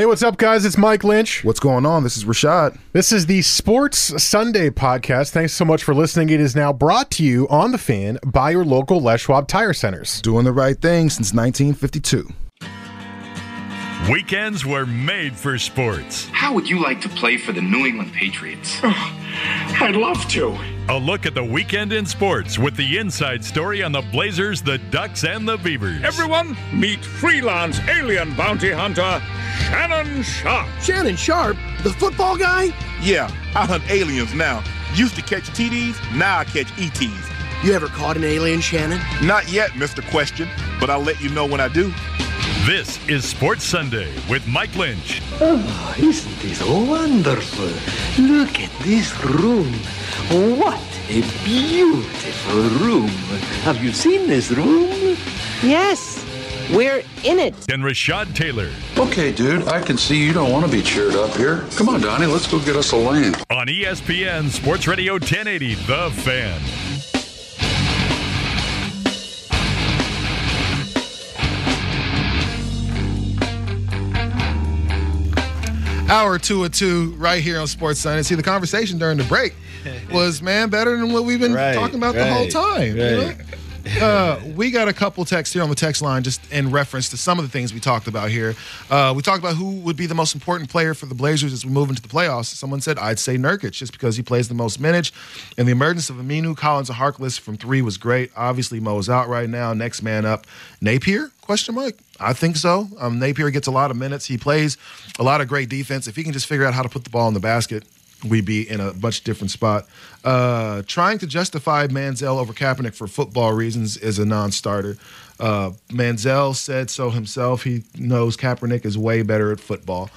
Hey, what's up, guys? It's Mike Lynch. What's going on? This is Rashad. This is the Sports Sunday podcast. Thanks so much for listening. It is now brought to you on the fan by your local Les Schwab Tire Centers. Doing the right thing since 1952. Weekends were made for sports. How would you like to play for the New England Patriots? I'd love to. A look at the weekend in sports with the inside story on the Blazers, the Ducks, and the Beavers. Everyone, meet freelance alien bounty hunter Shannon Sharpe. Shannon Sharpe? The football guy? Yeah, I hunt aliens now. Used to catch TDs, now I catch ETs. You ever caught an alien, Shannon? Not yet, Mr. Question, but I'll let you know when I do. This is Sports Sunday with Mike Lynch. Oh, isn't this wonderful? Look at this room. What a beautiful room. Have you seen this room? Yes, we're in it. And Rashad Taylor. Okay, dude, I can see you don't want to be cheered up here. Come on, Donnie, let's go get us a lane. On ESPN Sports Radio 1080, The Fan. Hour two or two right here on Sports Sunday. See, the conversation during the break was, man, better than what we've been Right, talking about the whole time. you know? Uh, we got a couple texts here on the text line just in reference to some of the things we talked about here. Uh, we talked about who would be the most important player for the Blazers as we move into the playoffs. Someone said, I'd say Nurkic just because he plays the most minutes. And the emergence of Aminu, Collins, and Harkless from three was great. Obviously, Mo is out right now. Next man up, Napier? Question mark. I think so. Um, Napier gets a lot of minutes. He plays a lot of great defense. If he can just figure out how to put the ball in the basket, we'd be in a much different spot. Uh, trying to justify Manziel over Kaepernick for football reasons is a non-starter. Uh, Manziel said so himself. He knows Kaepernick is way better at football.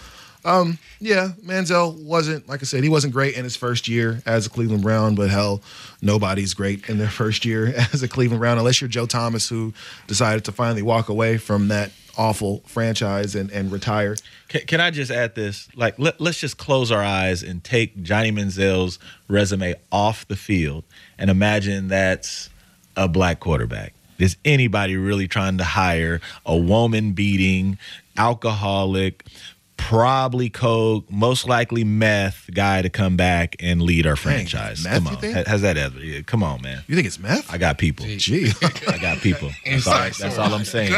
Um, yeah, Manziel wasn't, like I said, he wasn't great in his first year as a Cleveland Brown, but hell, nobody's great in their first year as a Cleveland Brown, unless you're Joe Thomas, who decided to finally walk away from that awful franchise and, and retire. Can, can I just add this? Like, let, let's just close our eyes and take Johnny Manziel's resume off the field and imagine that's a black quarterback. Is anybody really trying to hire a woman beating, alcoholic, probably coke, most likely meth guy to come back and lead our franchise? meth, come you on, think? Ha- has that ever? yeah, come on, man. You think it's meth? I got people. Gee. I got people. That's all, that's all I'm saying.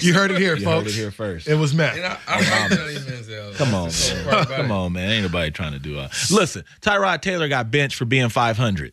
You heard it here, You folks. heard it here first. It was meth. You know, I like Johnny Manziel. Come on, man. Come on, man. Ain't nobody trying to do uh Listen, Tyrod Taylor got benched for being 500.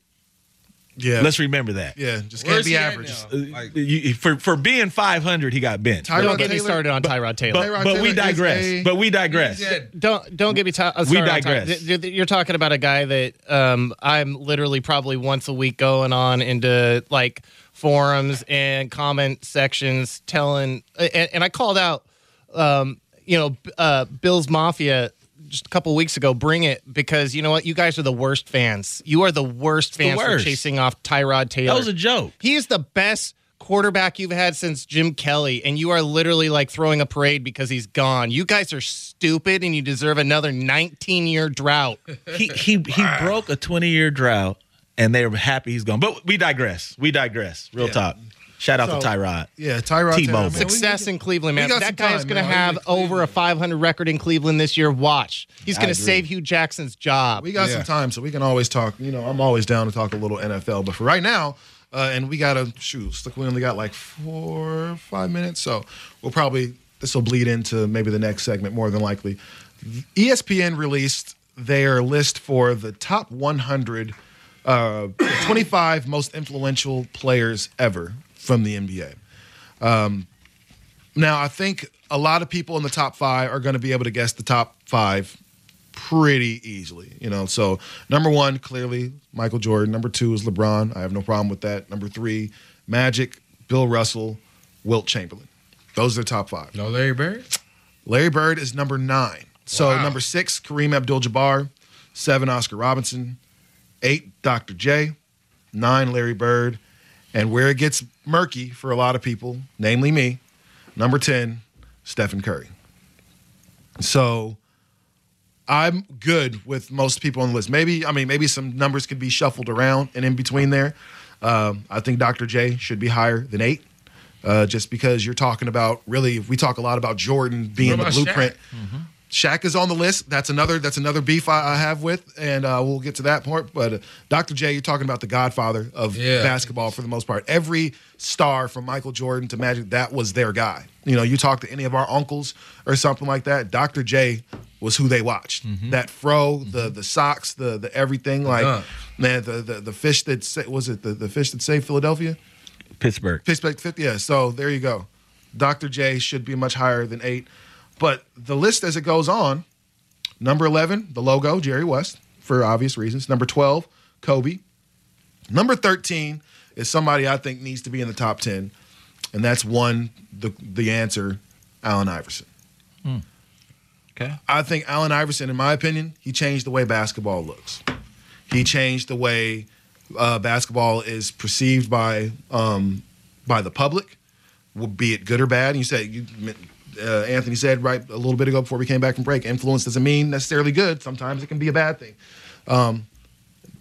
Yeah. Let's remember that. Yeah, just can't be he at average. now? Uh, Like, you- for for being 500, he got benched. Tyrod Don't get me Taylor- started on Tyrod Taylor. But, Tyrod but we Taylor is digress. a- but we digress. he said, don't don't get me ta- uh, We started on Ty- digress. th- th- You're talking about a guy that um, I'm literally probably once a week going on into like forums and comment sections telling, and, and I called out, um, you know, b- uh, Bills Mafia just a couple weeks ago. Bring it because you know what, you guys are the worst fans. You are the worst the fans for worst. chasing off Tyrod Taylor. That was a joke. He is the best quarterback you've had since Jim Kelly, and you are literally like throwing a parade because he's gone. You guys are stupid, and you deserve another 19 year drought. He he he broke a 20 year drought, and they're happy he's gone. But we digress. We digress. Real talk. Shout out to So, Tyrod. Yeah, Tyrod T-Mobile. Man, we- Success in Cleveland, we man. That some guy is going to have over a 500 record in Cleveland this year. Watch. He's going to save Hue Jackson's job. We got Yeah. some time, so we can always talk. You know, I'm always down to talk a little NFL. But for right now, uh, and we got to shoot. Look, we only got like four, five minutes, so we'll probably this will bleed into maybe the next segment more than likely. ESPN released their list for the top 100, uh, 25 most influential players ever from the NBA. Um, now, I think a lot of people in the top five are going to be able to guess the top five pretty easily. You know, so number one, clearly Michael Jordan. Number two is LeBron. I have no problem with that. Number three, Magic, Bill Russell, Wilt Chamberlain. Those are the top five. no Larry Bird? Larry Bird is number nine. So Wow. number six, Kareem Abdul-Jabbar. Seven, Oscar Robinson. Eight, Dr. J. Nine, Larry Bird. And where it gets murky for a lot of people, namely me, number 10, Stephen Curry. So I'm good with most people on the list. Maybe, I mean, maybe some numbers could be shuffled around and in between there. Um, I think Dr. J should be higher than eight, uh, just because you're talking about really. We talk a lot about Jordan being the blueprint. Shaq? Shaq is on the list. That's another. That's another beef I, I have with, and uh, we'll get to that point. But uh, Dr. J, you're talking about the Godfather of Yeah. basketball for the most part. Every star from Michael Jordan to Magic, that was their guy. You know, you talk to any of our uncles or something like that. Dr. J was who they watched. That fro, the the socks, the the everything. Like dunk. man, the the, the fish that sa- was it the, the fish that saved Philadelphia. Pittsburgh. Pittsburgh 50. Yeah, so there you go. Dr. J should be much higher than eight. But the list as it goes on number 11, the logo, Jerry West, for obvious reasons. Number 12, Kobe. Number 13 is somebody I think needs to be in the top 10, and that's one, the, the answer, Allen Iverson. Okay. I think Allen Iverson, in my opinion, he changed the way basketball looks. He changed the way uh, basketball is perceived by um, by the public, be it good or bad. And you say you, uh, Anthony said right a little bit ago before we came back from break. Influence doesn't mean necessarily good. Sometimes it can be a bad thing. Um,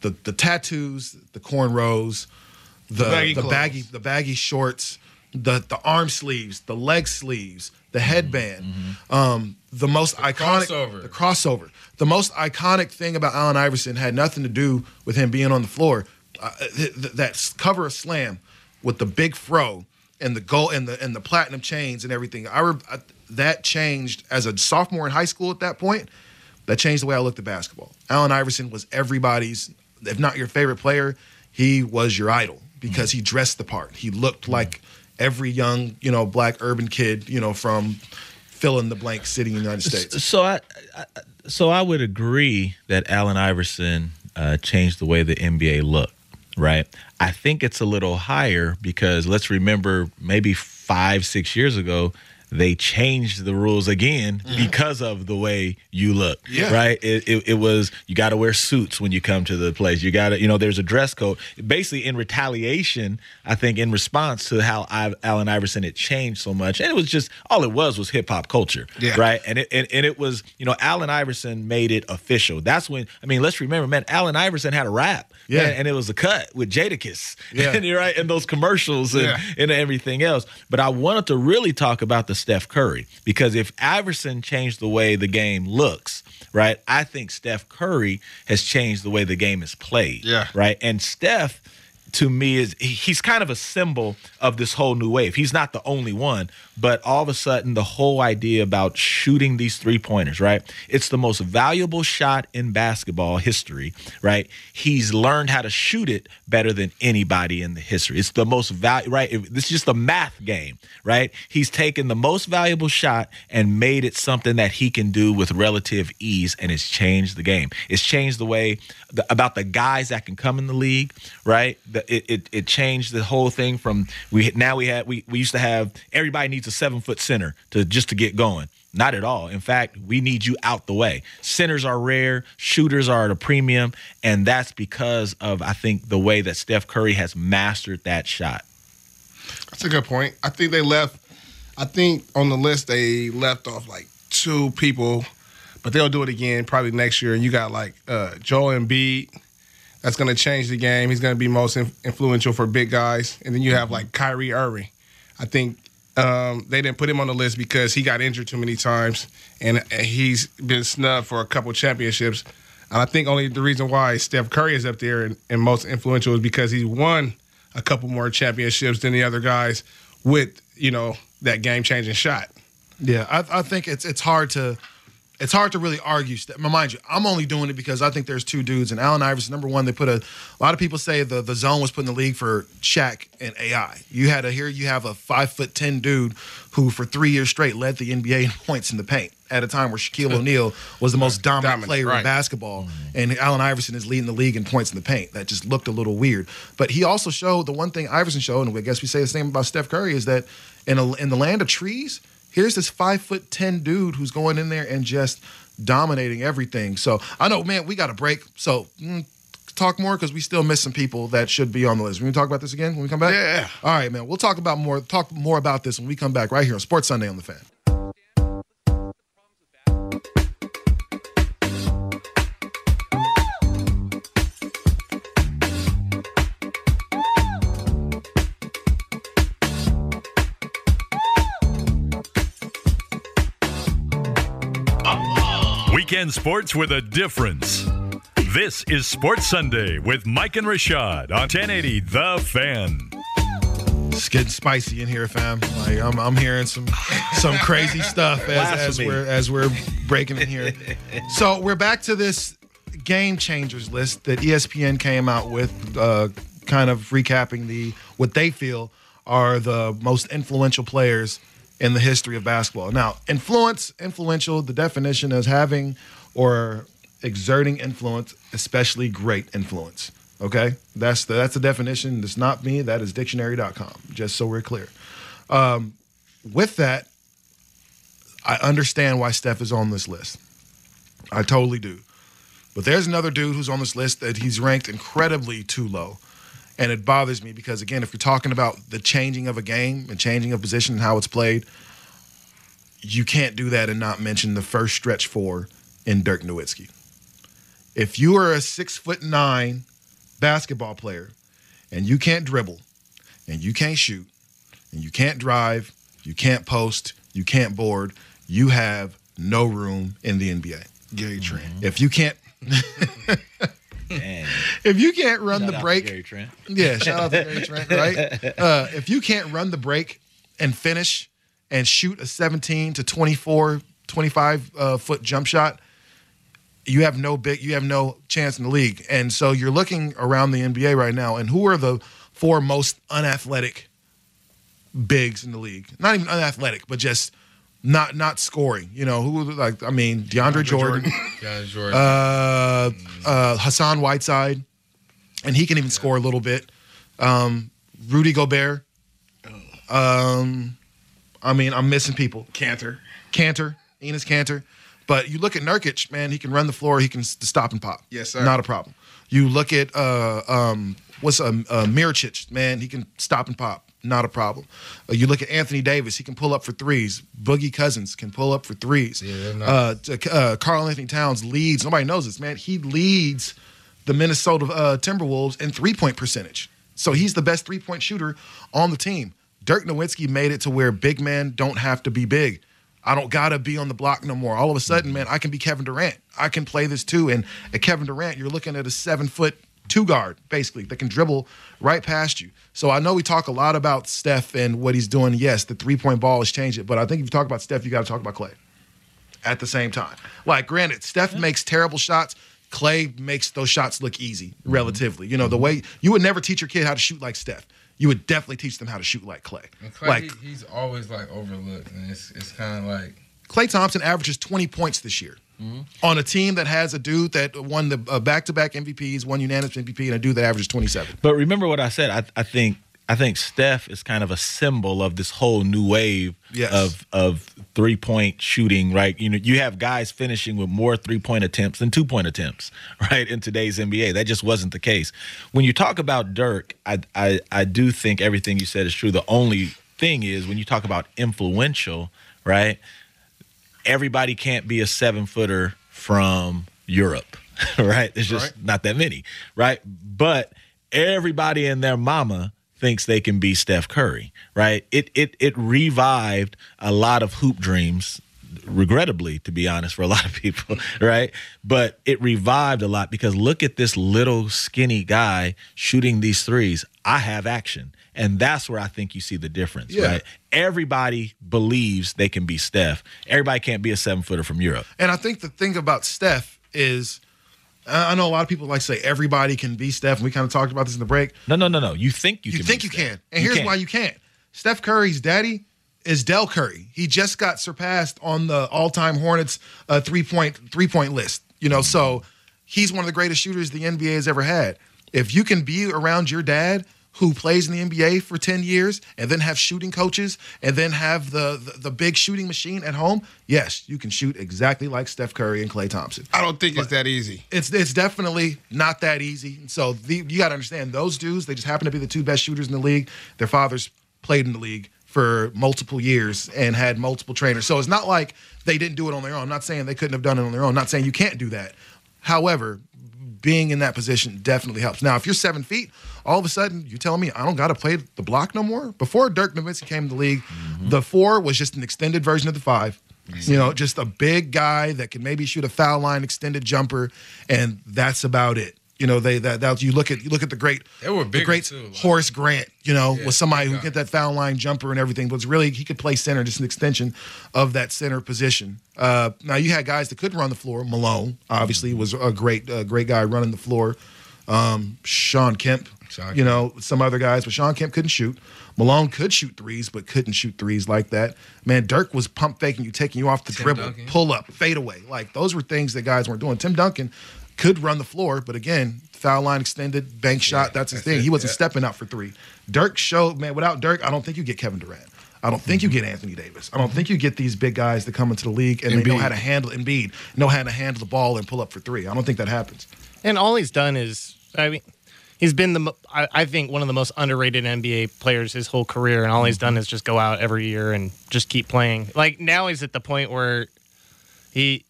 the the tattoos, the cornrows, the The baggy the baggy the baggy shorts, the the arm sleeves, the leg sleeves, the headband. Um, the most iconic crossover. the crossover. The most iconic thing about Allen Iverson had nothing to do with him being on the floor. Uh, th- th- that cover of Slam with the big fro and the gold and the and the platinum chains and everything. I, re- I that changed as a sophomore in high school at that point. That changed the way I looked at basketball. Allen Iverson was everybody's, if not your favorite player, he was your idol because he dressed the part. He looked like every young, you know, black urban kid, you know, from fill in the blank city in the United States. So I, I so I would agree that Allen Iverson uh, changed the way the NBA looked. Right. I think it's a little higher because let's remember maybe five six years ago they changed the rules again mm-hmm. because of the way you look. Yeah. Right. It, it, it was you got to wear suits when you come to the place. You got to you know there's a dress code. Basically in retaliation, I think in response to how I, Allen Iverson had changed so much, and it was just all it was was hip hop culture. Yeah. Right. And it and, and it was you know Allen Iverson made it official. That's when I mean let's remember man Allen Iverson had a rap. Yeah. And, and it was a cut with Jadakiss. Yeah. and you're right and those commercials and, Yeah. and everything else. But I wanted to really talk about the Steph Curry because if Iverson changed the way the game looks, right? I think Steph Curry has changed the way the game is played. Yeah. Right. And Steph to me is he's kind of a symbol of this whole new wave. He's not the only one, but all of a sudden the whole idea about shooting these three pointers, right? It's the most valuable shot in basketball history, right? He's learned how to shoot it better than anybody in the history. It's the most value, right? This is just a math game, right? He's taken the most valuable shot and made it something that he can do with relative ease, and it's changed the game. It's changed the way the, about the guys that can come in the league, right? The, it, it it changed the whole thing from we now we had we we used to have everybody needs a seven foot center to just to get going. Not at all. In fact, we need you out the way. Centers are rare, shooters are at a premium, and that's because of I think the way that Steph Curry has mastered that shot. That's a good point. I think they left. I think on the list they left off like two people, but they'll do it again probably next year. And you got like uh, Joel Embiid. That's going to change the game. He's going to be most in- influential for big guys. And then you have like Kyrie Irving. I think um, they didn't put him on the list because he got injured too many times, and he's been snubbed for a couple championships. And I think only the reason why Steph Curry is up there and, and most influential is because he won a couple more championships than the other guys with you know that game changing shot. Yeah, I, I think it's it's hard to it's hard to really argue. Mind you, I'm only doing it because I think there's two dudes. And Allen Iverson, number one, they put a, a lot of people say the the zone was put in the league for Shaq and AI. You had a here you have a five foot ten dude who for three years straight led the NBA in points in the paint at a time where Shaquille O'Neal was the most dominant, Dominant, player in right. basketball, mm-hmm. and Allen Iverson is leading the league in points in the paint. That just looked a little weird. But he also showed the one thing Iverson showed, and I guess we say the same about Steph Curry, is that in a, in the land of trees, Here's this five foot ten dude who's going in there and just dominating everything. So I know, man, we got a break. So mm, talk more because we still miss some people that should be on the list. We can talk about this again when we come back. Yeah. All right, man. We'll talk about more. Talk more about this when we come back right here on Sports Sunday on the Fan. Weekend sports with a difference. This is Sports Sunday with Mike and Rashad on 1080 The Fan. It's getting spicy in here, fam. Like I'm, I'm hearing some some crazy stuff as, as we're as we're breaking in here. So we're back to this game changers list that ESPN came out with, uh, kind of recapping the what they feel are the most influential players in the history of basketball. Now, influence, influential, the definition is having or exerting influence, especially great influence. Okay, that's the that's the definition. That's not me. That is dictionary.com. Just so we're clear. Um, with that, I understand why Steph is on this list. I totally do. But there's another dude who's on this list that he's ranked incredibly too low. And it bothers me because, again, if you're talking about the changing of a game and changing of position and how it's played, you can't do that and not mention the first stretch four in Dirk Nowitzki. If you are a six foot nine basketball player and you can't dribble and you can't shoot and you can't drive, you can't post, you can't board, you have no room in the NBA. Gary Trent. If you can't. if you can't run Shout the break, Gary Trent. yeah, shout out to Gary Trent, right? Uh, if you can't run the break and finish and shoot a 17 to 24, 25 uh, foot jump shot, you have no big, you have no chance in the league. And so you're looking around the NBA right now, and who are the four most unathletic bigs in the league? Not even unathletic, but just not not scoring. You know, who like I mean, DeAndre, Jordan, John Jordan. uh, uh, Hassan Whiteside, and he can even score a little bit. Um, Rudy Gobert. Um, I mean, I'm missing people. Kanter. Kanter, Enes Kanter. But you look at Nurkic, man, he can run the floor, he can stop and pop. Yes, sir. Not a problem. You look at uh, um, what's a um, uh, Miricic, man, he can stop and pop. Not a problem. Uh, you look at Anthony Davis, he can pull up for threes. Boogie Cousins can pull up for threes. Yeah, not- uh, uh, Karl-Anthony Towns leads. Nobody knows this, man. He leads the Minnesota uh, Timberwolves in three point percentage. So he's the best three point shooter on the team. Dirk Nowitzki made it to where big men don't have to be big. I don't gotta be on the block no more. All of a sudden, man, I can be Kevin Durant. I can play this too. And at Kevin Durant, you're looking at a seven foot two guard, basically, that can dribble right past you. So I know we talk a lot about Steph and what he's doing. Yes, the three point ball has changed it, but I think if you talk about Steph, you got to talk about Klay at the same time. Like, granted, Steph makes terrible shots. Klay makes those shots look easy, relatively. You know, the way you would never teach your kid how to shoot like Steph. You would definitely teach them how to shoot like Klay. And Klay, like he- he's always like overlooked, and it's it's kind of like Klay Thompson averages 20 points this year on a team that has a dude that won the uh, back-to-back MVPs, one unanimous MVP, and a dude that averages 27. But remember what I said. I, I think I think Steph is kind of a symbol of this whole new wave Yes. of of three point shooting. Right? You know, you have guys finishing with more three point attempts than two point attempts. Right in today's NBA, that just wasn't the case. When you talk about Dirk, I I, I do think everything you said is true. The only thing is when you talk about influential, right? Everybody can't be a seven footer from Europe, right? There's just not that many, right? But everybody and their mama thinks they can be Steph Curry, right? It it it revived a lot of hoop dreams, regrettably, to be honest, for a lot of people, right? But it revived a lot because look at this little skinny guy shooting these threes. I have action. And that's where I think you see the difference, Yeah. right? Everybody believes they can be Steph. Everybody can't be a seven footer from Europe. And I think the thing about Steph is, I know a lot of people like to say everybody can be Steph, and we kind of talked about this in the break. No, no, no, no. You think you, You can think you Steph. can. And You here's can't. why you can't. Steph Curry's daddy is Del Curry. He just got surpassed on the all-time Hornets uh, three-point three-point list. You know, so he's one of the greatest shooters the NBA has ever had. If you can be around your dad who plays in the NBA for 10 years and then have shooting coaches and then have the, the, the big shooting machine at home, yes, you can shoot exactly like Steph Curry and Klay Thompson. I don't think it's that easy. It's it's definitely not that easy. So the, you got to understand those dudes. They just happen to be the two best shooters in the league. Their fathers played in the league for multiple years and had multiple trainers. So it's not like they didn't do it on their own. I'm not saying they couldn't have done it on their own. I'm not saying you can't do that. However, being in that position definitely helps. Now, if you're seven feet, all of a sudden you're telling me I don't got to play the block no more. Before Dirk Nowitzki came to the league, mm-hmm. the four was just an extended version of the 5 mm-hmm. You know, just a big guy that can maybe shoot a foul line extended jumper, and that's about it. You know, they that, that you look at you look at the great They were the great too, like- Horace Grant. You know, Yeah, was somebody who get that foul line jumper and everything, but it's really he could play center, just an extension of that center position. Uh, now you had guys that couldn't run the floor. Malone obviously was a great uh, great guy running the floor. Um, Shawn Kemp, Shawn you know, some other guys, but Shawn Kemp couldn't shoot. Malone could shoot threes, but couldn't shoot threes like that. Man, Dirk was pump faking you, taking you off the Tim dribble, Duncan. pull up, fade away. Like those were things that guys weren't doing. Tim Duncan could run the floor, but again, foul line extended, bank shot, that's his thing. it, He wasn't yeah. stepping out for three. Dirk showed, man, without Dirk, I don't think you get Kevin Durant. I don't think you mm-hmm. get Anthony Davis. I don't think you get these big guys that come into the league and they know how to handle Embiid, know how to handle the ball and pull up for three. I don't think that happens. And all he's done is, I mean, he's been the, mo- I, I think, one of the most underrated NBA players his whole career. And all he's mm-hmm. done is just go out every year and just keep playing. Like now he's at the point where he,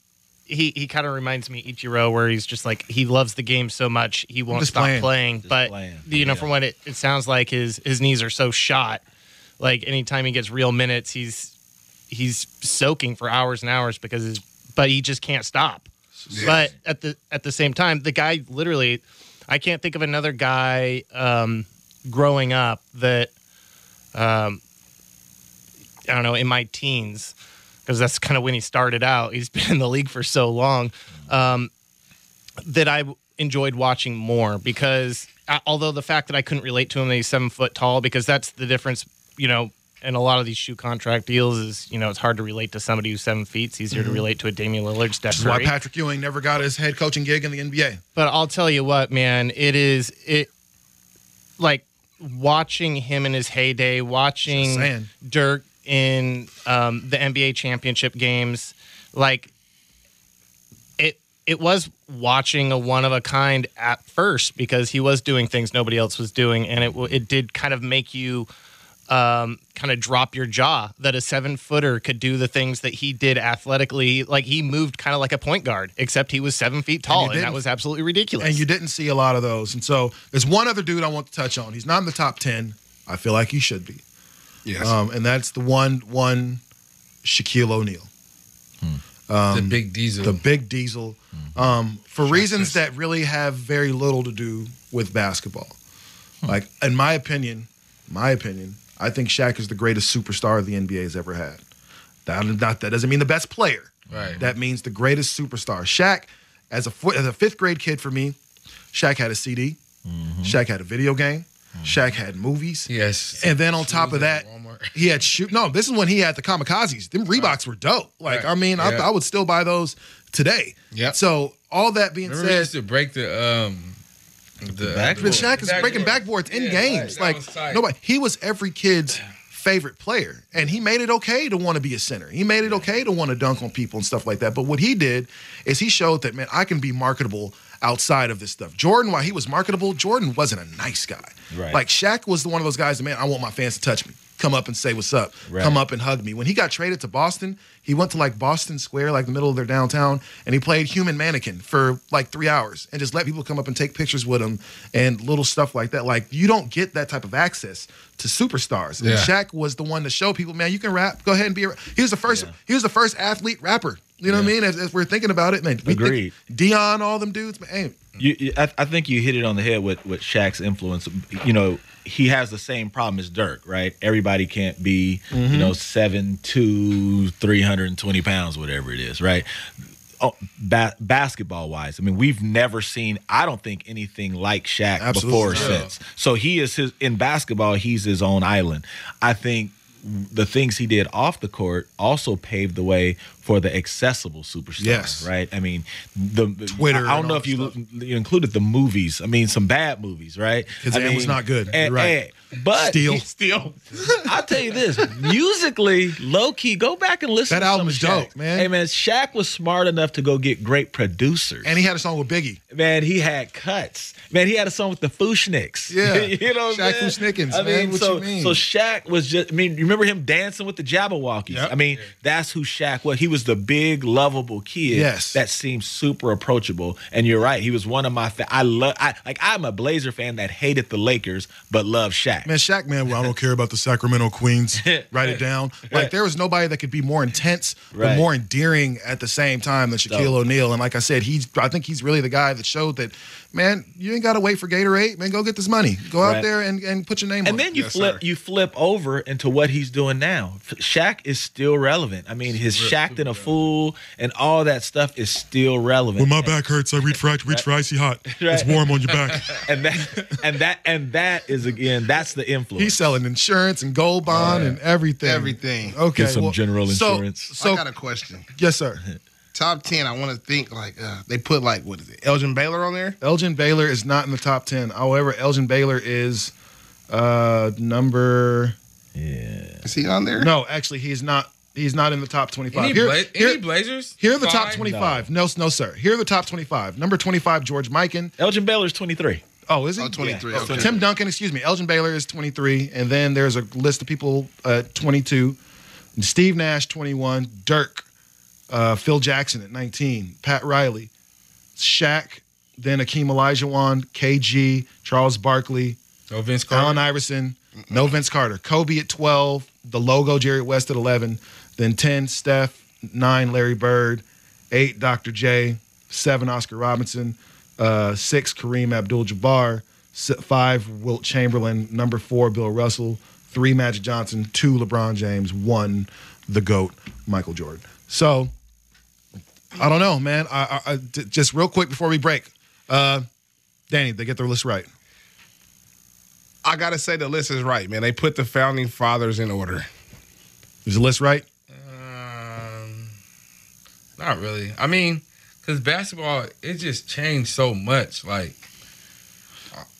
he, he kind of reminds me Ichiro, where he's just like he loves the game so much he won't just stop playing. playing. but playing. you know, Yeah. from what it, it sounds like, his his knees are so shot. Like anytime he gets real minutes, he's he's soaking for hours and hours because his, but he just can't stop. But at the at the same time, the guy literally, I can't think of another guy um, growing up that, um, I don't know, in my teens, because that's kind of when he started out. He's been in the league for so long um, that I enjoyed watching more because uh, although the fact that I couldn't relate to him that he's seven foot tall, because that's the difference, you know. In a lot of these shoe contract deals, is you know it's hard to relate to somebody who's seven feet. It's easier to relate to a Damian Lillard, Steph Which is why Patrick Ewing never got his head coaching gig in the NBA. But I'll tell you what, man, it is it like watching him in his heyday, watching. Dirk in um, the NBA championship games, like it it was watching a one of a kind at first because he was doing things nobody else was doing, and it it did kind of make you um, kind of drop your jaw that a seven footer could do the things that he did athletically. Like he moved kind of like a point guard, except he was seven feet tall, and, that was absolutely ridiculous. And you didn't see a lot of those. And so there's one other dude I want to touch on. He's not in the top 10. I feel like he should be. Yes. Um, and that's the one, one Shaquille O'Neal. Um, the big diesel. the big diesel um, for reasons that really have very little to do with basketball. Like, in my opinion, my opinion, I think Shaq is the greatest superstar the NBA has ever had. That, not, that doesn't mean the best player. Right. That means the greatest superstar. Shaq, as a, as a fifth grade kid for me, Shaq had a CD. Shaq had a video game. Shaq had movies. yes. And then on top of that, Walmart. he had shoot. No, this is when he had the kamikazes. Them Reeboks were dope. Like, Right. I mean, I, Yeah. I would still buy those today. Yeah. So all that being Remember said, used to break the um the, backboard. but Shaq is breaking backboards in Yeah, games. right. Like nobody, he was every kid's favorite player, and he made it okay to want to be a center. He made it okay to want to dunk on people and stuff like that. But what he did is he showed that man, I can be marketable outside of this stuff. Jordan, while he was marketable, Jordan wasn't a nice guy. Right. Like Shaq was the one of those guys that man, I want my fans to touch me. Come up and say what's up. Right. Come up and hug me. When he got traded to Boston, he went to like Boston Square, like the middle of their downtown, and he played human mannequin for like three hours and just let people come up and take pictures with him and little stuff like that. Like you don't get that type of access to superstars. And Yeah. Shaq was the one to show people, man, you can rap. Go ahead and be. A, he was the first. He was the first athlete rapper. You know what I mean? As, as we're thinking about it, man. we Agreed. Dion, all them dudes, man. Hey, You, I, I think you hit it on the head with with Shaq's influence. You know, he has the same problem as Dirk, right? Everybody can't be, you know, mm-hmm. seven two, three hundred and twenty pounds, whatever it is, right? Oh, ba- basketball wise, I mean, we've never seen. I don't think anything like Shaq Absolutely before or not. since. So he is his in basketball. He's his own island. I think the things he did off the court also paved the way for the accessible superstar. Yes. right. I mean, the Twitter I, I don't know if you, you included the movies. I mean, some bad movies, right? Mean, was not good. and- You're right. and- but Steel. Still, I'll tell you this: musically, low key, go back and listen. That to album some is Shaq. dope, man. Hey man, Shaq was smart enough to go get great producers. And he had a song with Biggie. Man, he had cuts. Man, he had a song with the Fushniks. Yeah. you know, what I'm Shaq saying? Fu-Schnickens, I man. mean, What so you mean? so Shaq was just. I mean, you remember him dancing with the Jabbawockeez? Yep. I mean, that's who Shaq was. He was the big, lovable kid. Yes. that seemed super approachable. And you're right. He was one of my. Fa- I love. I like. I'm a Blazer fan that hated the Lakers but loved Shaq. Man, Shaq, man, well, I don't care about the Sacramento Queens. Write it down. Like, there was nobody that could be more intense, but more endearing at the same time than Shaquille. O'Neal. And like I said, he's, I think he's really the guy that showed that, man, you ain't got to wait for Gatorade. Man, go get this money. Go out there and, and put your name on And it. then you Yes, flip sir. you flip over into what he's doing now. F- Shaq is still relevant. I mean, his Shaq in a fool and all that stuff is still relevant. When my back hurts, I reach for reach for icy hot. It's warm on your back. and that and that and that is again that's the influence. He's selling insurance and gold bond and everything. everything. Okay. Get some well, general so- insurance. So, I got a question. yes, sir. Top ten. I want to think like uh, they put like what is it? Elgin Baylor on there. Elgin Baylor is not in the top 10. However, Elgin Baylor is uh, number. Yeah. Is he on there? No, actually, he's not. He's not in the top 25. Any, Here- Bla- here- any Blazers? Here are the top Five? 25. No. no, sir. Here are the top 25. Number 25, George Mikan. Elgin Baylor's 23. Oh, is he? Oh, 23, Yeah. okay. Tim Duncan, excuse me. Elgin Baylor is 23. And then there's a list of people at 22. Steve Nash, 21. Dirk. Uh, Phil Jackson at 19. Pat Riley. Shaq. Then Akeem Olajuwon. KG. Charles Barkley. No Vince Carter. Allen Iverson. No Vince Carter. Kobe at 12. The logo, Jerry West at 11. Then 10, Steph. 9, Larry Bird. 8, Dr. J. 7, Oscar Robinson. Uh, 6, Kareem Abdul Jabbar. 5, Wilt Chamberlain. Number 4, Bill Russell. 3, Magic Johnson. 2, LeBron James. 1, the GOAT, Michael Jordan. So, I don't know, man. I, I, I- just real quick before we break. Uh, Danny, they get their list right. I gotta say the list is right, man. They put the founding fathers in order. Is the list right? Um, not really. I mean, because basketball, it just changed so much. Like,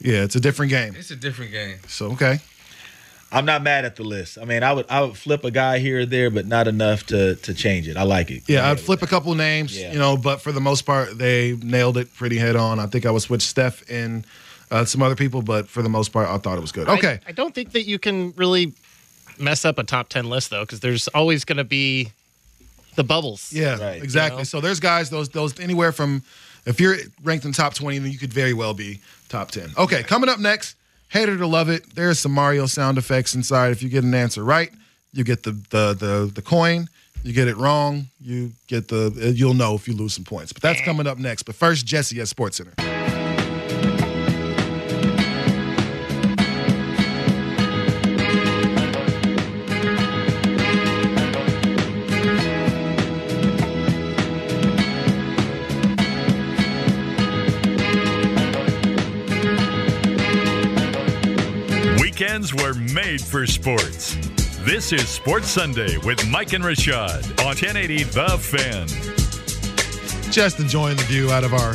Yeah, it's a different game. it's a different game. So okay. I'm not mad at the list. I mean, I would I would flip a guy here or there, but not enough to to change it. I like it. Yeah, I'd flip a couple names, Yeah. you know, but for the most part, they nailed it pretty head on. I think I would switch Steph and uh, some other people, but for the most part, I thought it was good. I- Okay. I, don't think that you can really mess up a top 10 list, though, because there's always going to be the bubbles. Yeah, Right. exactly. You know? So there's guys, those those anywhere from if you're ranked in top 20, then you could very well be top 10. Okay, coming up next, hater to love it. There's some Mario sound effects inside. If you get an answer right, you get the the the, the coin. You get it wrong, you get the you'll know if you lose some points. But that's coming up next. But first, Jesse at Sports Center. Weekends were made for sports. This is Sports Sunday with Mike and Rashad on 1080 The Fan. just enjoying the view out of our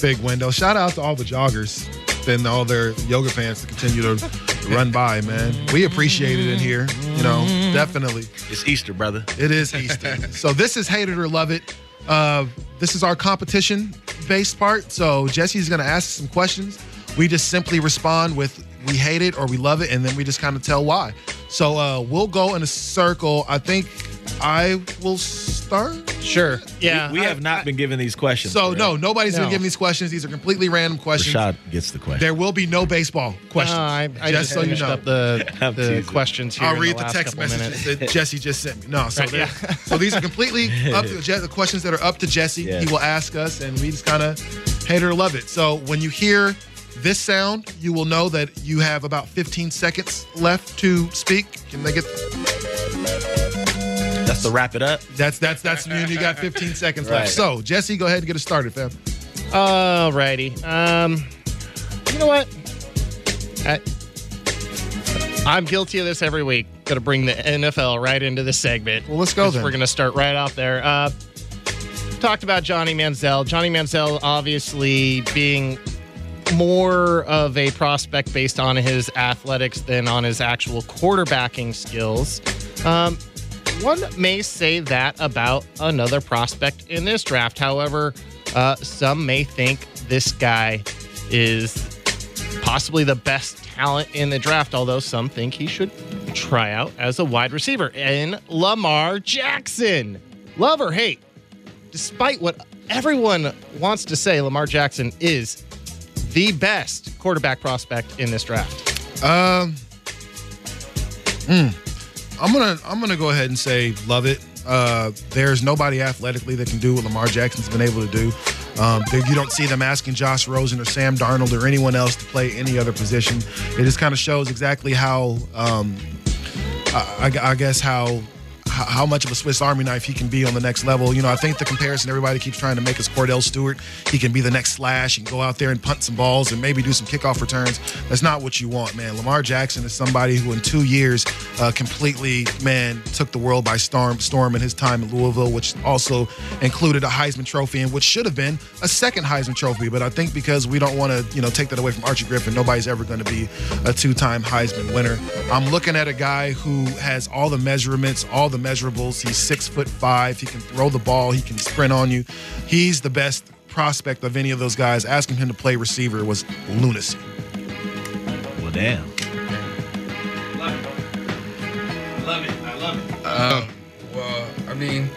big window. Shout out to all the joggers and all their yoga pants to continue to run by, man. We appreciate it in here, you know, definitely. It's Easter, brother. It is Easter. so this is Hate It or Love It. Uh, this is our competition based part. So Jesse's going to ask some questions. We just simply respond with we hate it or we love it, and then we just kind of tell why. So uh, we'll go in a circle. I think I will start. Sure. Yeah. we, we I- have not been given these questions. So correct? no, nobody's No. gonna give these questions. These are completely random questions. Rashad gets the question. There will be no baseball questions. No, I, I just just, so you finished know. up the, the questions here. I'll in read the last text messages minutes. that Jesse just sent me. No, so Right, yeah. so these are completely up to the questions that are up to Jesse. Yeah. He will ask us, and we just kind of hate or love it. So when you hear this sound, you will know that you have about 15 seconds left to speak. Can they get? That's to wrap it up. That's that's that's you. You got 15 seconds Right. left. So Jesse, go ahead and get us started, fam. Alrighty. Um, you know what? I, I'm guilty of this every week. Got to bring the NFL right into the segment. Well, let's go then. We're going to start right out there. Uh, talked about Johnny Manziel. Johnny Manziel obviously being more of a prospect based on his athletics than on his actual quarterbacking skills. Um, one may say that about another prospect in this draft. However, uh, some may think this guy is possibly the best talent in the draft, although some think he should try out as a wide receiver in Lamar Jackson. Love or hate, despite what everyone wants to say, Lamar Jackson is the best quarterback prospect in this draft. Um, mm, I'm gonna I'm gonna go ahead and say love it. Uh, there's nobody athletically that can do what Lamar Jackson's been able to do. Um, you don't see them asking Josh Rosen or Sam Darnold or anyone else to play any other position. It just kind of shows exactly how, um, I, I, guess, how how much of a Swiss Army knife he can be on the next level. You know, I think the comparison everybody keeps trying to make is Kordell Stewart. He can be the next Slash and go out there and punt some balls and maybe do some kickoff returns. That's not what you want, man. Lamar Jackson is somebody who, in two years, uh, completely, man, took the world by storm, storm in his time in Louisville, which also included a Heisman Trophy and which should have been a second Heisman Trophy. But I think because we don't want to, you know, take that away from Archie Griffin, nobody's ever going to be a two-time Heisman winner. I'm looking at a guy who has all the measurements, all the measurables. He's six foot five. He can throw the ball. He can sprint on you. He's the best prospect of any of those guys. Asking him to play receiver was lunacy. Well, damn. Love it. I love it. I love it. Uh, well, I mean,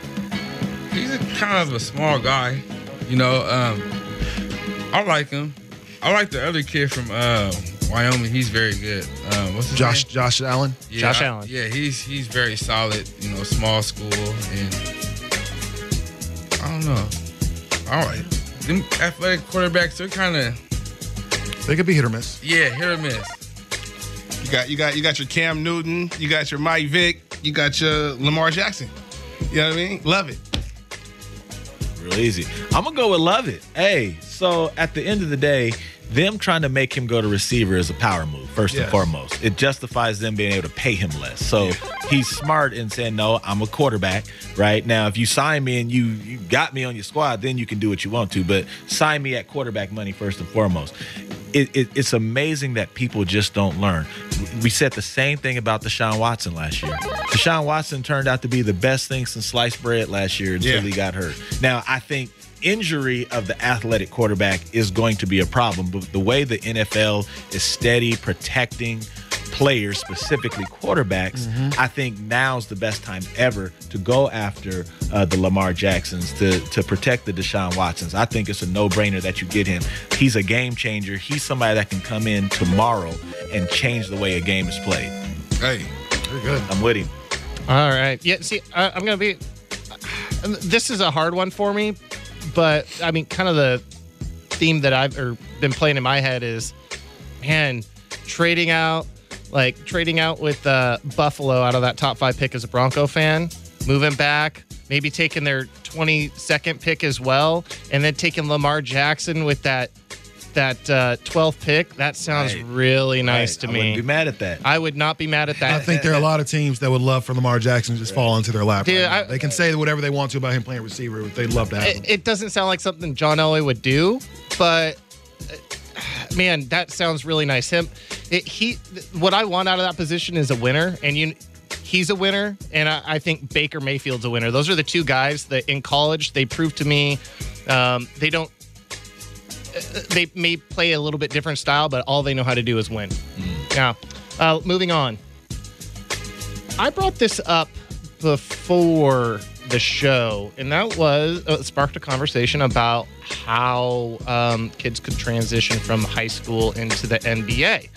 he's a kind of a small guy. You know, um, I like him. I like the other kid from uh, Wyoming, he's very good. Um, what's his Josh name? Josh Allen. Yeah, Josh I- Allen. Yeah, he's he's very solid. You know, small school, and I don't know. All right, them athletic quarterbacks, they're kind of They could be hit or miss. yeah, hit or miss. You got you got you got your Cam Newton, you got your Mike Vick, you got your Lamar Jackson. You know what I mean? Love it. Real easy. I'm gonna go with love it. Hey, so at the end of the day, them trying to make him go to receiver is a power move, first and foremost. It justifies them being able to pay him less. So he's smart in saying, No, I'm a quarterback. Right. Now, if you sign me and you you got me on your squad, then you can do what you want to. But sign me at quarterback money first and foremost. It, it, it's amazing that people just don't learn. We said the same thing about Deshaun Watson last year. Deshaun Watson turned out to be the best thing since sliced bread last year until Yeah. he got hurt. Now, I think injury of the athletic quarterback is going to be a problem, but the way the NFL is steady protecting players, specifically quarterbacks, mm-hmm. I think now's the best time ever to go after uh, the Lamar Jacksons to to protect the Deshaun Watsons. I think it's a no brainer that you get him. He's a game changer. He's somebody that can come in tomorrow and change the way a game is played. Hey, very good. I'm with him. All right. Yeah. See, I, I'm gonna be. Uh, this is a hard one for me, but I mean, kind of the theme that I've or been playing in my head is, man, trading out, like trading out with uh, Buffalo out of that top five pick as a Bronco fan, moving back, maybe taking their 22nd pick as well, and then taking Lamar Jackson with that that uh, 12th pick. That sounds Right. really nice Right. to I me. I wouldn't be mad at that. I would not be mad at that. I think there are a lot of teams that would love for Lamar Jackson to just fall into their lap. Dude, right. I- they can say whatever they want to about him playing receiver. They'd love to have him. it, it doesn't sound like something John Elway would do, but uh, man, that sounds really nice. Him, it, he, what I want out of that position is a winner, and you, he's a winner, and I, I think Baker Mayfield's a winner. Those are the two guys that in college they proved to me um, they don't. They may play a little bit different style, but all they know how to do is win. Now, uh, moving on. I brought this up before the show, and that was uh, sparked a conversation about how um, kids could transition from high school into the NBA.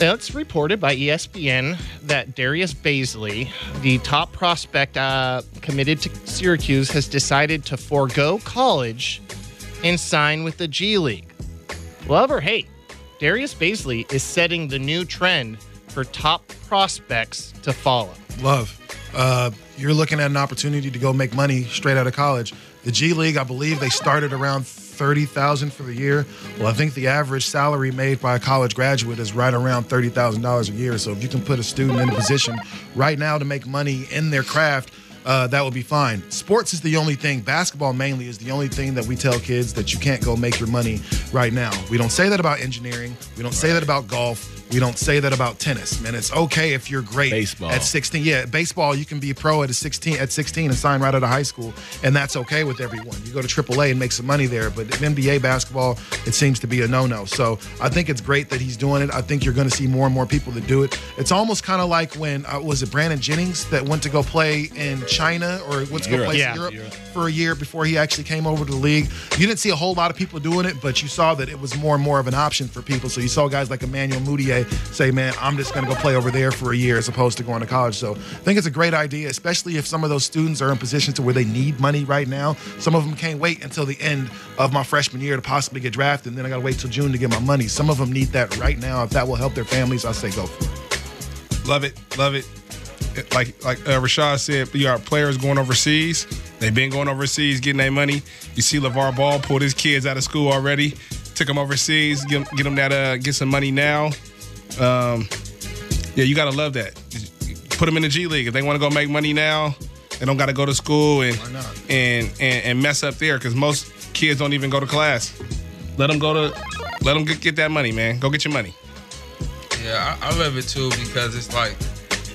It's reported by ESPN that Darius Bazley, the top prospect uh, committed to Syracuse, has decided to forego college and sign with the G League. Love or hate, Darius Bazley is setting the new trend for top prospects to follow. Love. Uh, you're looking at an opportunity to go make money straight out of college. The G League, I believe they started around thirty thousand for the year. Well, I think the average salary made by a college graduate is right around thirty thousand dollars a year. So if you can put a student in a position right now to make money in their craft. Uh, that would be fine. Sports is the only thing, basketball mainly is the only thing that we tell kids that you can't go make your money right now. We don't say that about engineering. We don't say that about golf. We don't say that about tennis. Man, it's okay if you're great Baseball. at 16. Yeah, baseball you can be a pro at a 16 at 16 and sign right out of high school, and that's okay with everyone. You go to AAA and make some money there, but in NBA basketball, it seems to be a no-no. So I think it's great that he's doing it. I think you're going to see more and more people that do it. It's almost kind of like when uh, was it Brandon Jennings that went to go play in China or what's go Europe. play Yeah. in Europe for a year before he actually came over to the league. You didn't see a whole lot of people doing it, but you saw that it was more and more of an option for people. So you saw guys like Emmanuel Mudiay say, "Man, I'm just going to go play over there for a year as opposed to going to college." So I think it's a great idea, especially if some of those students are in positions to where they need money right now. Some of them can't wait until the end of my freshman year to possibly get drafted, and then I got to wait till June to get my money. Some of them need that right now. If that will help their families, I say go for it. Love it, love it. Like like uh, Rashad said, you got players going overseas. They've been going overseas getting their money. You see LaVar Ball pulled his kids out of school already, took them overseas, get get them that uh, get some money now. Um, yeah, you gotta love that. Put them in the G League if they want to go make money now. They don't got to go to school and and, and and mess up there because most kids don't even go to class. Let them go to, let them get, get that money, man. Go get your money. Yeah, I, I love it too because it's like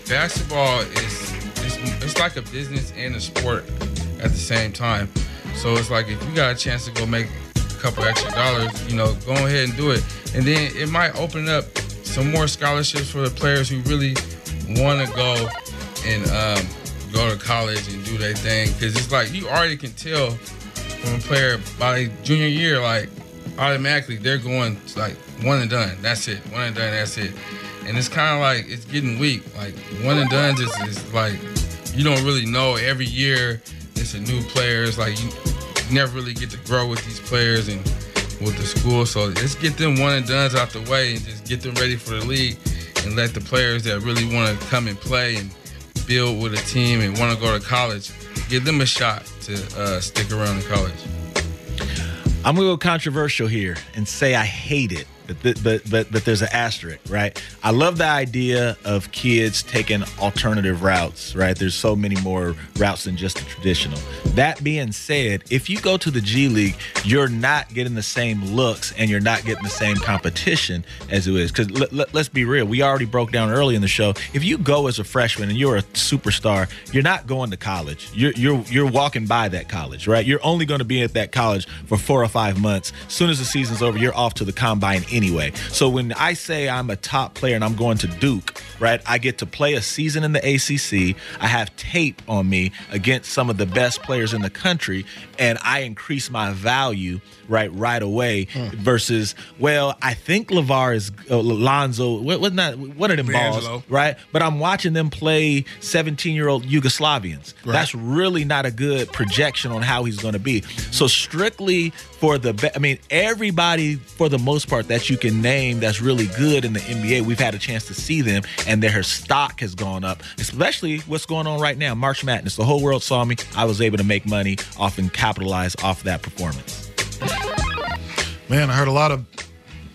basketball is it's, it's like a business and a sport at the same time. So it's like if you got a chance to go make a couple extra dollars, you know, go ahead and do it. And then it might open up some more scholarships for the players who really want to go and um, go to college and do their thing. Because it's like you already can tell from a player by junior year, like automatically they're going like one and done. That's it. One and done. That's it. And it's kind of like it's getting weak. Like one and done just is like you don't really know. Every year it's a new player. It's like you never really get to grow with these players and with the school. So let's get them one and done's out the way and just get them ready for the league and let the players that really want to come and play and build with a team and want to go to college give them a shot to uh, stick around in college. I'm gonna go controversial here and say I hate it, but but but there's an asterisk, right? I love the idea of kids taking alternative routes, right? There's so many more routes than just the traditional. That being said, if you go to the G League, you're not getting the same looks and you're not getting the same competition as it is. Because l- l- let's be real, we already broke down early in the show. If you go as a freshman and you're a superstar, you're not going to college. You're you're you're walking by that college, right? You're only going to be at that college for four or five months. As soon as the season's over, you're off to the combine anyway. So when I say I'm a top player and I'm going to Duke, right? I get to play a season in the ACC. I have tape on me against some of the best players in the country, and I increase my value right right away. Versus, well, I think LaVar is uh, Lonzo. What, what not? What are them balls, right? But I'm watching them play 17 year old Yugoslavians. That's really not a good projection on how he's going to be. So strictly for the, be- I mean, everybody for the most part that you can name that's really good in the NBA, we've had a chance to see them, and their stock has gone up. Especially what's going on right now, March Madness. The whole world saw me. I was able to make money off and capitalize off that performance. Man, I heard a lot of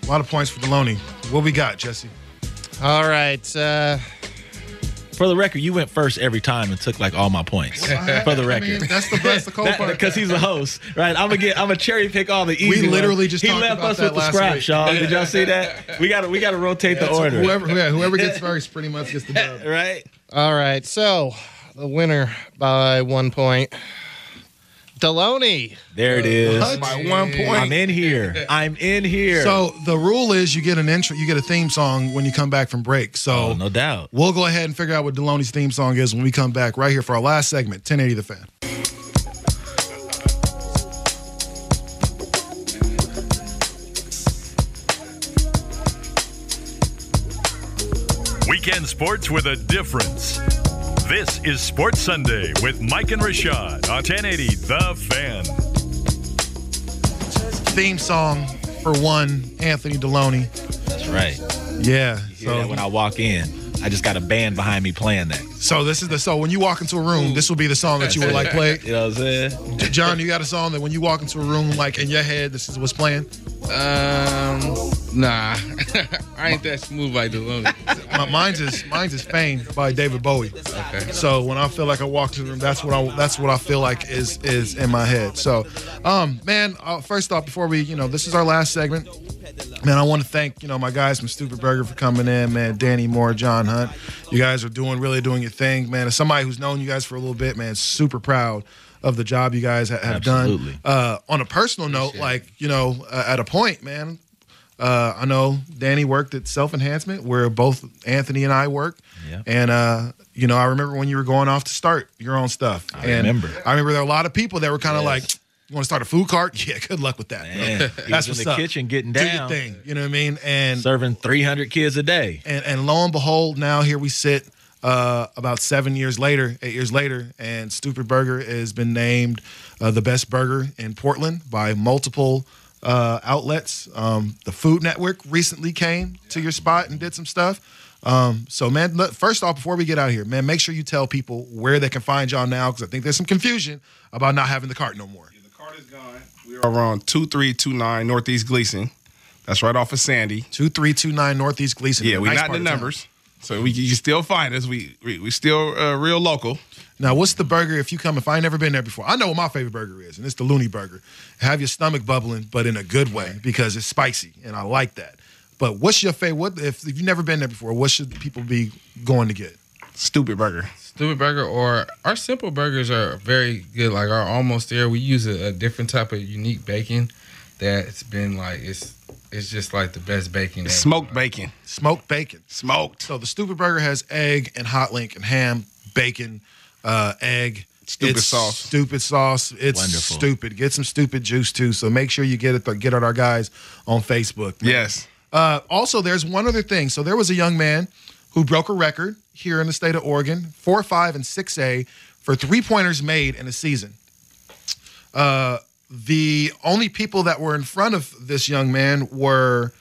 a lot of points for Deloney. What we got, Jesse? All right. Uh, For the record, you went first every time and took like all my points. For the record. that's the best. The cold part. because he's a host, right? I'm gonna get, I'm gonna cherry pick all the easy. We literally ones. just he talked left about us that with the last scrap, week. Sean. Did y'all see that? We gotta, we gotta rotate the So order, Whoever, yeah, whoever gets first pretty much gets the dub. right? all right. So the winner by one point, Deloney. There it is. By one point. I'm in here. I'm in here. So the rule is you get an intro, you get a theme song when you come back from break. So oh, no doubt. we'll go ahead and figure out what Deloney's theme song is when we come back right here for our last segment, 1080 The Fan. Weekend sports with a difference. This is Sports Sunday with Mike and Rashad on 1080 The Fan. Theme song for one, Anthony Deloney. That's right. Yeah. You hear that when I walk in. I just got a band behind me playing that. So this is the so when you walk into a room, this will be the song that you would like play. You know what I'm saying? John, you got a song that when you walk into a room, like in your head, this is what's playing. Um, nah, I ain't that smooth like Deloney. My, mine's is mine's is Fame by David Bowie. Okay. So when I feel like I walk to the room, that's what I that's what I feel like is is in my head. So, um, man, uh, first off, before we, you know, this is our last segment. Man, I want to thank you know my guys from Stoopid Burger for coming in. Man, Danny Moore, John Hunt, you guys are doing really doing your thing, man. As somebody who's known you guys for a little bit, man, super proud of the job you guys ha- have Absolutely. done. Uh, on a personal note, like you know, uh, at a point, man, uh, I know Danny worked at Self Enhancement, where both Anthony and I work. Yeah. And uh, you know, I remember when you were going off to start your own stuff. I and remember. I remember there were a lot of people that were kind of Yes. like, "You want to start a food cart? Yeah, good luck with that." Man, he was in the up. kitchen getting down. Do your thing. You know what I mean? And Serving 300 kids a day. and and lo and behold, now here we sit. Uh, about seven years later, eight years later, and Stoopid Burger has been named uh, the best burger in Portland by multiple uh, outlets. Um, the Food Network recently came to your spot and did some stuff. Um, so, man, let- first off, before we get out of here, man, make sure you tell people where they can find y'all now because I think there's some confusion about not having the cart no more. We are on 2329 Northeast Gleason. That's right off of Sandy. 2329 Northeast Gleason. Yeah, we're Nice not in the of town. numbers. So we you still find us. We we, we still uh, real local. Now, what's the burger if you come? If I ain't never been there before, I know what my favorite burger is, and it's the Looney Burger. Have your stomach bubbling, but in a good way because it's spicy, and I like that. But what's your favorite? What if, if you've never been there before? What should people be going to get? Stupid burger. Stupid burger or our simple burgers are very good. Like our almost there, we use a, a different type of unique bacon that's been like it's it's just like the best bacon. ever. Smoked bacon. Smoked bacon. Smoked. So the stupid burger has egg and hot link and ham, bacon, uh, egg. Stupid It's sauce. Stupid sauce. It's Wonderful. stupid. Get some stupid juice too. So make sure you get it. Get at our guys on Facebook. man. Yes. Uh, also, there's one other thing. So there was a young man who broke a record here in the state of Oregon, four, five, and six A for three pointers made in a season. Uh, the only people that were in front of this young man were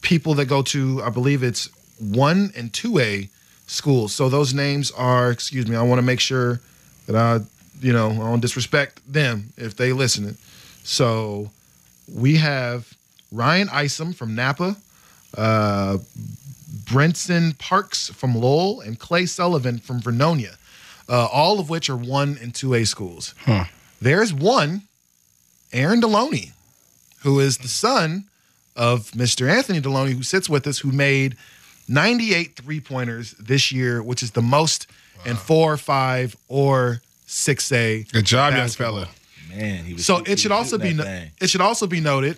people that go to, I believe it's one and two A schools. So those names are, excuse me, I want to make sure that I, you know, I don't disrespect them if they listen. So we have Ryan Isom from Knappa, uh, Brenton Parks from Lowell, and Clay Sullivan from Vernonia, uh, all of which are one and two A schools. Huh. There's one, Aaron Deloney, who is the son of Mr. Anthony Deloney, who sits with us, who made 98 three pointers this year, which is the most in four, five, or six A. Good job, young fella. Man, he was So it should also be no- it should also be noted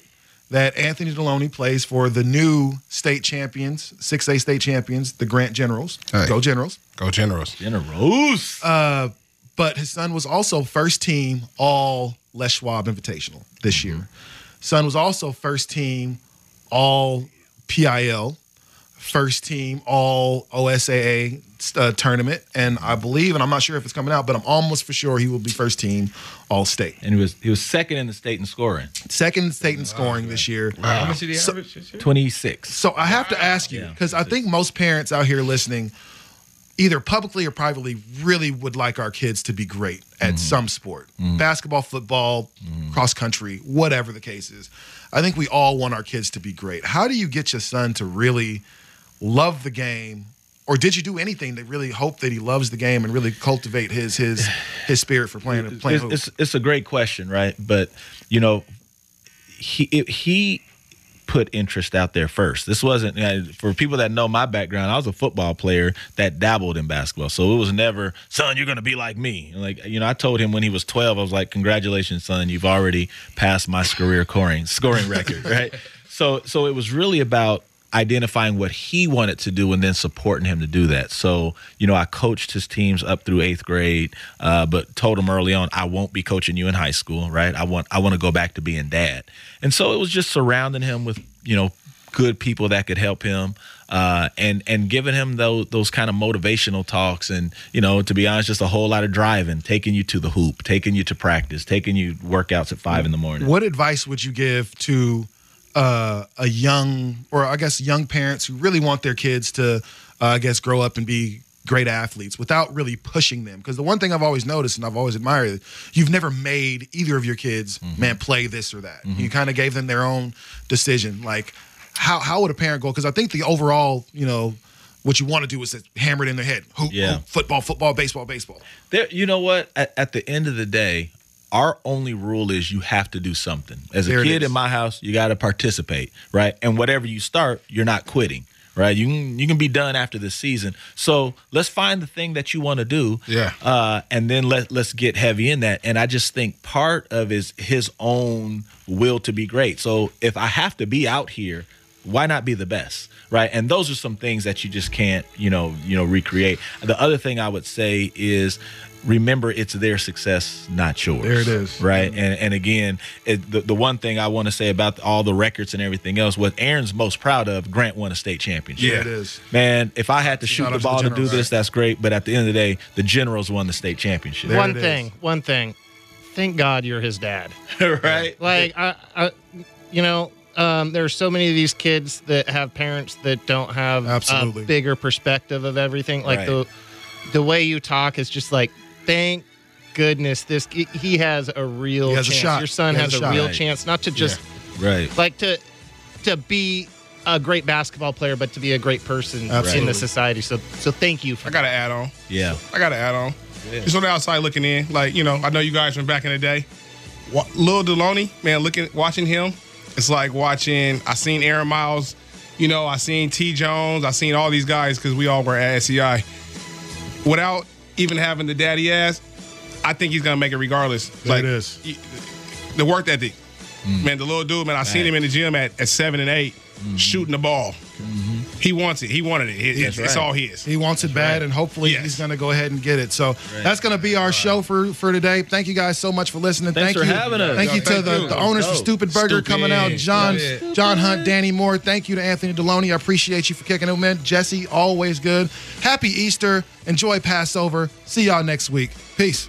that Anthony Deloney plays for the new state champions, six A state champions, the Grant Generals. Hey. Go Generals. Go Generals. Generals. Uh, but his son was also first team All Les Schwab Invitational this Mm-hmm. year. Son was also first team All PIL, first team All OSAA uh, tournament, and I believe, and I'm not sure if it's coming out, but I'm almost for sure he will be first team All State. and he was he was second in the state in scoring. Second in state in scoring this year. How much did he So- average this year? 26. So I have to ask you because I think most parents out here listening, either publicly or privately, really would like our kids to be great at mm-hmm. some sport mm-hmm. basketball, football, mm-hmm. cross country, whatever the case is. I think we all want our kids to be great. How do you get your son to really love the game? Or did you do anything to really hope that he loves the game and really cultivate his his his spirit for playing playing It's, it's, it's a great question, right? But you know, he it, he put interest out there first. This wasn't for people that know my background. I was a football player that dabbled in basketball, so it was never, son, you're going to be like me. Like you know, I told him when he was 12, I was like, congratulations, son, you've already passed my career scoring scoring record, right? So so it was really about identifying what he wanted to do and then supporting him to do that. So, you know, I coached his teams up through eighth grade, uh, but told him early on, I won't be coaching you in high school, right? I want I want to go back to being dad. And so it was just surrounding him with, you know, good people that could help him. Uh, and and giving him those those kind of motivational talks, and you know, to be honest, just a whole lot of driving, taking you to the hoop, taking you to practice, taking you workouts at five in the morning. What advice would you give to uh, a young, or I guess young parents who really want their kids to, uh, I guess, grow up and be great athletes without really pushing them. Because the one thing I've always noticed and I've always admired, you've never made either of your kids, man, play this or that. You kind of gave them their own decision. Like, how how would a parent go? Because I think the overall, you know, what you want to do is hammer it in their head. Hoop, Yeah. hoop, football, football, baseball, baseball. There, you know what? At, at the end of the day, our only rule is you have to do something. As There a kid in my house, you got to participate, right? And whatever you start, you're not quitting, right? You can you can be done after this season. So let's find the thing that you want to do, Yeah. uh, and then let let's get heavy in that. And I just think part of is his own will to be great. So if I have to be out here, why not be the best, right? And those are some things that you just can't, you know, you know, recreate. The other thing I would say is remember it's their success not yours There it is. right and and again it, the, the one thing i want to say about all the records and everything else what aaron's most proud of grant won a state championship Yeah, it is. man if i had to shoot the out to the ball to, do Generals. this that's great but at the end of the day the generals won the state championship There one it is. thing, one thing. Thank God you're his dad. right Like I, I you know, um, there are so many of these kids that have parents that don't have Absolutely. a bigger perspective of everything. Like Right. the the way you talk is just like, thank goodness this he- he has a real He has a chance. shot. Your son He has has, a a, real Right. chance, not to just right like to to be a great basketball player, but to be a great person in the society. So so thank you for I got to add on. yeah I got to add on. Just on the outside looking in, like you know, I know you guys from back in the day. Wa- Lil Deloney, man, looking watching him, it's like watching. I seen Aaron Miles, you know, I seen T Jones, I seen all these guys because we all were at SEI. Without even having the daddy ass, I think he's gonna make it regardless. There like it is. y- the work ethic, mm. man. The little dude, man. I seen him in the gym at, at seven and 8 mm. shooting the ball. Mm-hmm. He wants it. He wanted it. It- That's it's right. all his. He wants it bad, and hopefully Yes. he's going to go ahead and get it. So that's going to be our show for for today. Thank you guys so much for listening. Thanks thank for you, having us. Thank you to Thank the, you. the owners of Stoopid Burger Stupid. coming out. John Stupid. John Hunt, Danny Moore. Thank you to Anthony Deloney. I appreciate you for kicking it, man. Jesse, always good. Happy Easter. Enjoy Passover. See y'all next week. Peace.